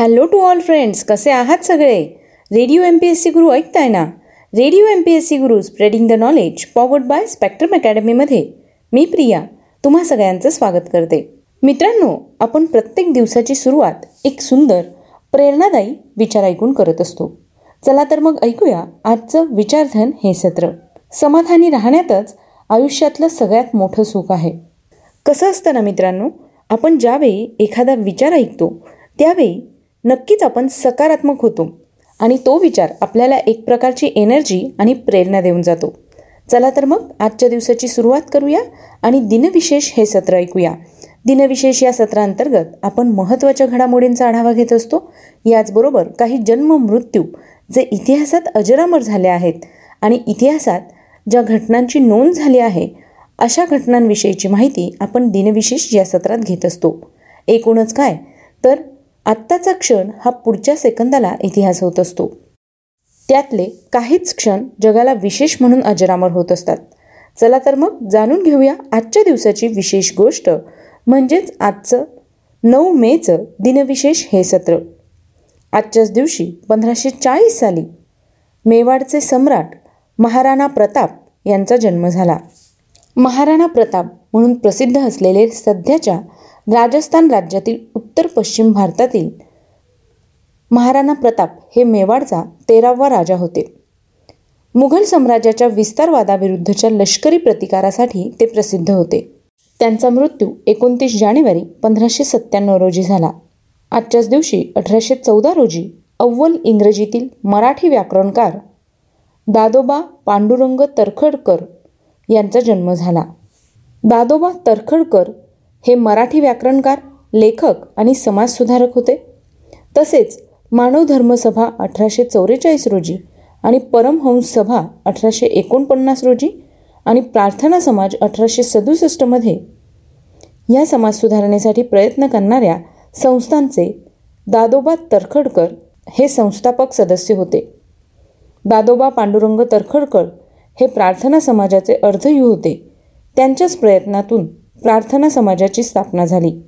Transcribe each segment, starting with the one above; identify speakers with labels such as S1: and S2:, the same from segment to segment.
S1: Hello to all friends कसे आहात सगळे? Radio M P S C Guru ऐकताय ना? Radio M P S C Guru spreading the knowledge powered by Spectrum अकॅडमीमध्ये मी प्रिया तुम्हा सगळ्यांचं स्वागत करते. मित्रांनो आपण प्रत्येक दिवसाची सुरुवात एक सुंदर प्रेरणादायी विचार ऐकून करत असतो. चला तर मग ऐकूया आजचं विचारधन हे सत्र. समाधानी राहण्यातच आयुष्यातलं सगळ्यात मोठं सुख आहे. कसं असतं ना मित्रांनो आपण ज्यावेळी एखादा विचार ऐकतो त्यावेळी नक्कीच आपण सकारात्मक होतो. आणि तो विचार आपल्याला एक प्रकारची एनर्जी आणि प्रेरणा देऊन जातो. चला तर मग आजच्या दिवसाची सुरुवात करूया आणि दिनविशेष हे सत्र ऐकूया. दिनविशेष या सत्रांतर्गत आपण महत्त्वाच्या घडामोडींचा आढावा घेत असतो. याचबरोबर काही जन्म मृत्यू जे इतिहासात अजरामर झाले आहेत आणि इतिहासात ज्या घटनांची नोंद झाली आहे अशा घटनांविषयीची माहिती आपण दिनविशेष या सत्रात घेत असतो. एकूणच काय? तर आत्ताचा क्षण हा पुढच्या सेकंदाला इतिहास होत असतो. त्यातले काहीच क्षण जगाला विशेष म्हणून अजरामर होत असतात. चला तर मग जाणून घेऊया आजच्या दिवसाची विशेष गोष्ट म्हणजेच आजचं नऊ मेचं दिनविशेष हे सत्र. आजच्याच दिवशी पंधराशे चाळीस साली मेवाडचे सम्राट महाराणा प्रताप यांचा जन्म झाला. महाराणा प्रताप म्हणून प्रसिद्ध असलेले सध्याच्या राजस्थान राज्यातील उत्तर पश्चिम भारतातील महाराणा प्रताप हे मेवाडचा तेरावा राजा होते. मुघल साम्राज्याच्या विस्तारवादाविरुद्धच्या लष्करी प्रतिकारासाठी ते प्रसिद्ध होते. त्यांचा मृत्यू एकोणतीस जानेवारी पंधराशे सत्त्याण्णव रोजी झाला. आजच्याच दिवशी अठराशे चौदा रोजी अव्वल इंग्रजीतील मराठी व्याकरणकार दादोबा पांडुरंग तरखडकर यांचा जन्म झाला. दादोबा तरखडकर हे मराठी व्याकरणकार लेखक आणि समाजसुधारक होते. तसेच मानव धर्मसभा अठराशे चौवेचाळीस रोजी आणि परमहंस सभा अठराशे एकोणपन्नास रोजी आणि प्रार्थना समाज अठराशे सदुसष्टमध्ये या समाज सुधारणेसाठी प्रयत्न करणाऱ्या संस्थांचे दादोबा तरखडकर हे संस्थापक सदस्य होते. दादोबा पांडुरंग तरखडकर हे प्रार्थना समाजाचे अर्धयू होते. त्यांच्याच प्रयत्नातून प्रार्थना समाजाची स्थापना झाली.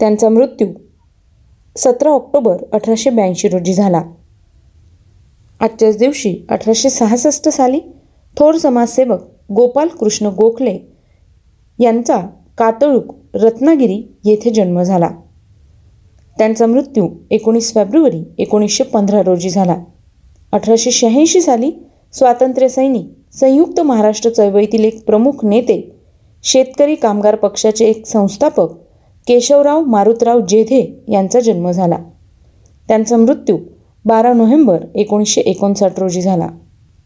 S1: त्यांचा मृत्यू सतरा ऑक्टोबर अठराशे ब्याऐंशी रोजी झाला. आजच्याच दिवशी अठराशे सहासष्ट साली थोर समाजसेवक गोपाल कृष्ण गोखले यांचा कातळूक रत्नागिरी येथे जन्म झाला. त्यांचा मृत्यू एकोणीस फेब्रुवारी एकोणीसशे पंधरा रोजी झाला. अठराशे शहाऐंशी साली स्वातंत्र्य सैनिक संयुक्त महाराष्ट्र चळवळीतील एक प्रमुख नेते शेतकरी कामगार पक्षाचे एक संस्थापक केशवराव मारुतराव जेधे यांचा जन्म झाला. त्यांचा मृत्यू बारा नोव्हेंबर एकोणीसशे एकोणसाठ रोजी झाला.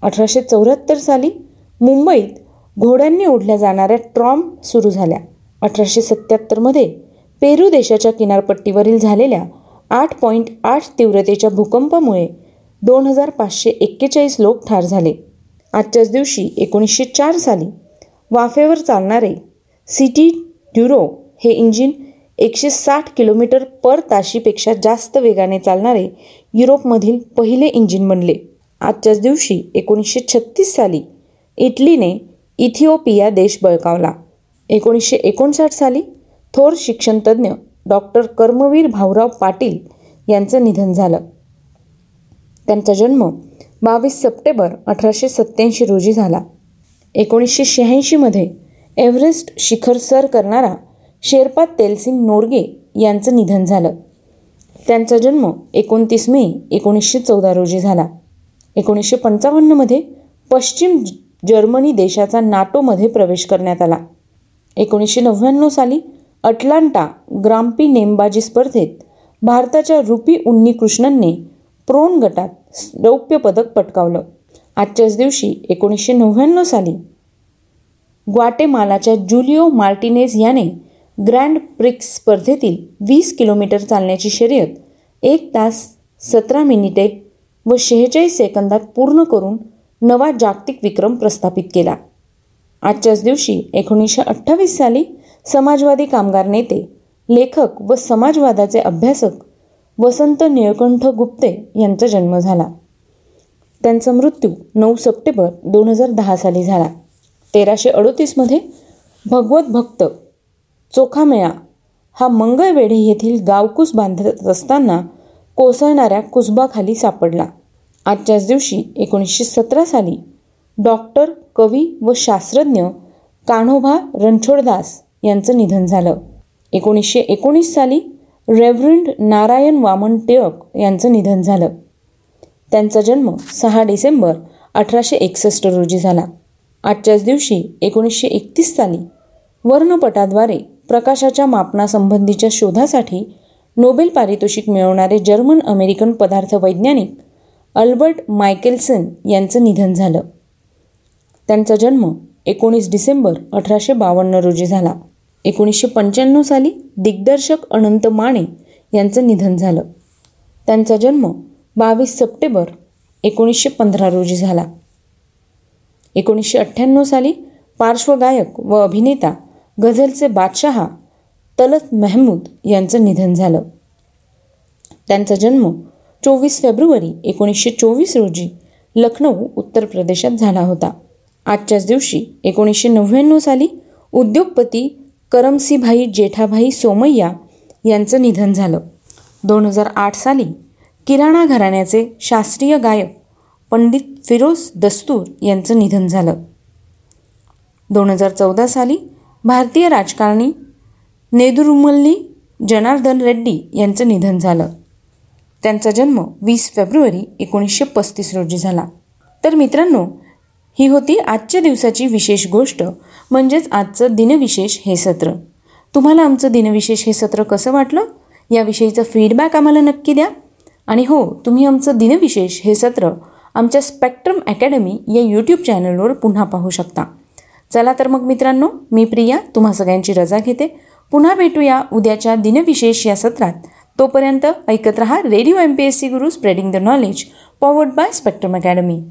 S1: अठराशे चौऱ्याहत्तर साली मुंबईत घोड्यांनी ओढल्या जाणाऱ्या ट्रॉम सुरू झाल्या. अठराशे सत्त्याहत्तरमध्ये पेरू देशाच्या किनारपट्टीवरील झालेल्या आठ पॉईंट आठ तीव्रतेच्या भूकंपामुळे दोन हजार पाचशे एक्केचाळीस लोक ठार झाले. आजच्याच दिवशी एकोणीसशे चार साली वाफेवर चालणारे सिटी ड्युरो हे इंजिन एकशे साठ किलोमीटर पर ताशीपेक्षा जास्त वेगाने चालणारे युरोपमधील पहिले इंजिन बनले. आजच्याच दिवशी एकोणीसशे छत्तीस साली इटलीने इथिओपिया देश बळकावला. एकोणीसशे एकोणसाठ साली थोर शिक्षणतज्ज्ञ डॉक्टर कर्मवीर भाऊराव पाटील यांचं निधन झालं. त्यांचा जन्म बावीस सप्टेंबर अठराशे सत्त्याऐंशी रोजी झाला. एकोणीसशे शहाऐंशीमध्ये एव्हरेस्ट शिखर सर करणारा शेरपा तेलसिंग नोरगे यांचं निधन झालं. त्यांचा जन्म एकोणतीस मे एकोणीसशे चौदा रोजी झाला. एकोणीसशे पंचावन्नमध्ये पश्चिम जर्मनी देशाचा नाटोमध्ये प्रवेश करण्यात आला. एकोणीसशे नव्याण्णव साली अटलांटा ग्राम्पी नेमबाजी स्पर्धेत भारताच्या रुपी उन्नीकृष्णनने प्रोन गटात रौप्य पदक पटकावलं. आजच्याच दिवशी एकोणीसशे नव्याण्णव साली ग्वाटेमालाच्या जुलिओ मार्टिनेज याने ग्रँड प्रिक्स स्पर्धेतील वीस किलोमीटर चालण्याची शर्यत एक तास सतरा मिनिटे व शेहेचाळीस सेकंदात पूर्ण करून नवा जागतिक विक्रम प्रस्थापित केला. आजच्याच दिवशी एकोणीसशे अठ्ठावीस साली समाजवादी कामगार नेते लेखक व समाजवादाचे अभ्यासक वसंत निळकंठ गुप्ते यांचा जन्म झाला. त्यांचा मृत्यू नऊ सप्टेंबर दोन हजार दहा साली झाला. तेराशे अडोतीसमध्ये भगवत भक्त चोखामेळा हा मंगळवेढे येथील गावकूस बांधत असताना कोसळणाऱ्या कुसबाखाली सापडला. आजच्याच दिवशी एकोणीसशे सतरा साली डॉक्टर कवी व शास्त्रज्ञ कान्होबा रणछोडदास यांचं निधन झालं. एकोणीसशे एकोणीस साली रेव्हरंड नारायण वामन टिळक यांचं निधन झालं. त्यांचा जन्म सहा डिसेंबर अठराशे एकसष्ट रोजी झाला. आजच्याच दिवशी एकोणीसशे एकतीस साली वर्णपटाद्वारे प्रकाशाच्या मापनासंबंधीच्या शोधासाठी नोबेल पारितोषिक मिळवणारे जर्मन अमेरिकन पदार्थ वैज्ञानिक अल्बर्ट मायकेल्सन यांचं निधन झालं. त्यांचा जन्म एकोणीस डिसेंबर अठराशे बावन्न रोजी झाला. एकोणीसशे पंच्याण्णव साली दिग्दर्शक अनंत माने यांचं निधन झालं. त्यांचा जन्म बावीस सप्टेंबर एकोणीसशे पंधरा रोजी झाला. एकोणीसशे अठ्ठ्याण्णव साली पार्श्वगायक व अभिनेता गझलचे बादशहा तलत महमूद यांचं निधन झालं. त्यांचा जन्म चोवीस फेब्रुवारी एकोणीसशे चोवीस रोजी लखनौ उत्तर प्रदेशात झाला होता. आजच्याच दिवशी एकोणीसशे नव्याण्णव साली उद्योगपती करमसीभाई जेठाभाई सोमय्या यांचं निधन झालं. दोन हजार आठ साली किराणा घराण्याचे शास्त्रीय गायक पंडित फिरोज दस्तूर यांचं निधन झालं. दोन हजार चौदा साली भारतीय राजकारणी नेदुरुमल्ली जनार्दन रेड्डी यांचं निधन झालं. त्यांचा जन्म वीस फेब्रुवारी एकोणीसशे पस्तीस रोजी झाला. तर मित्रांनो ही होती आजच्या दिवसाची विशेष गोष्ट म्हणजेच आजचं दिनविशेष हे सत्र. तुम्हाला आमचं दिनविशेष हे सत्र कसं वाटलं? याविषयीचं फीडबॅक आम्हाला नक्की द्या. आणि हो तुम्ही आमचं दिनविशेष हे सत्र आमच्या स्पेक्ट्रम अकॅडमी या यूट्यूब चॅनलवर पुन्हा पाहू शकता. चला तर मग मित्रांनो मी प्रिया तुम्हा सगळ्यांची रजा घेते. पुन्हा भेटूया उद्याच्या दिनविशेष या सत्रात. तोपर्यंत ऐकत रहा radio M P S C Guru spreading the knowledge powered by spectrum academy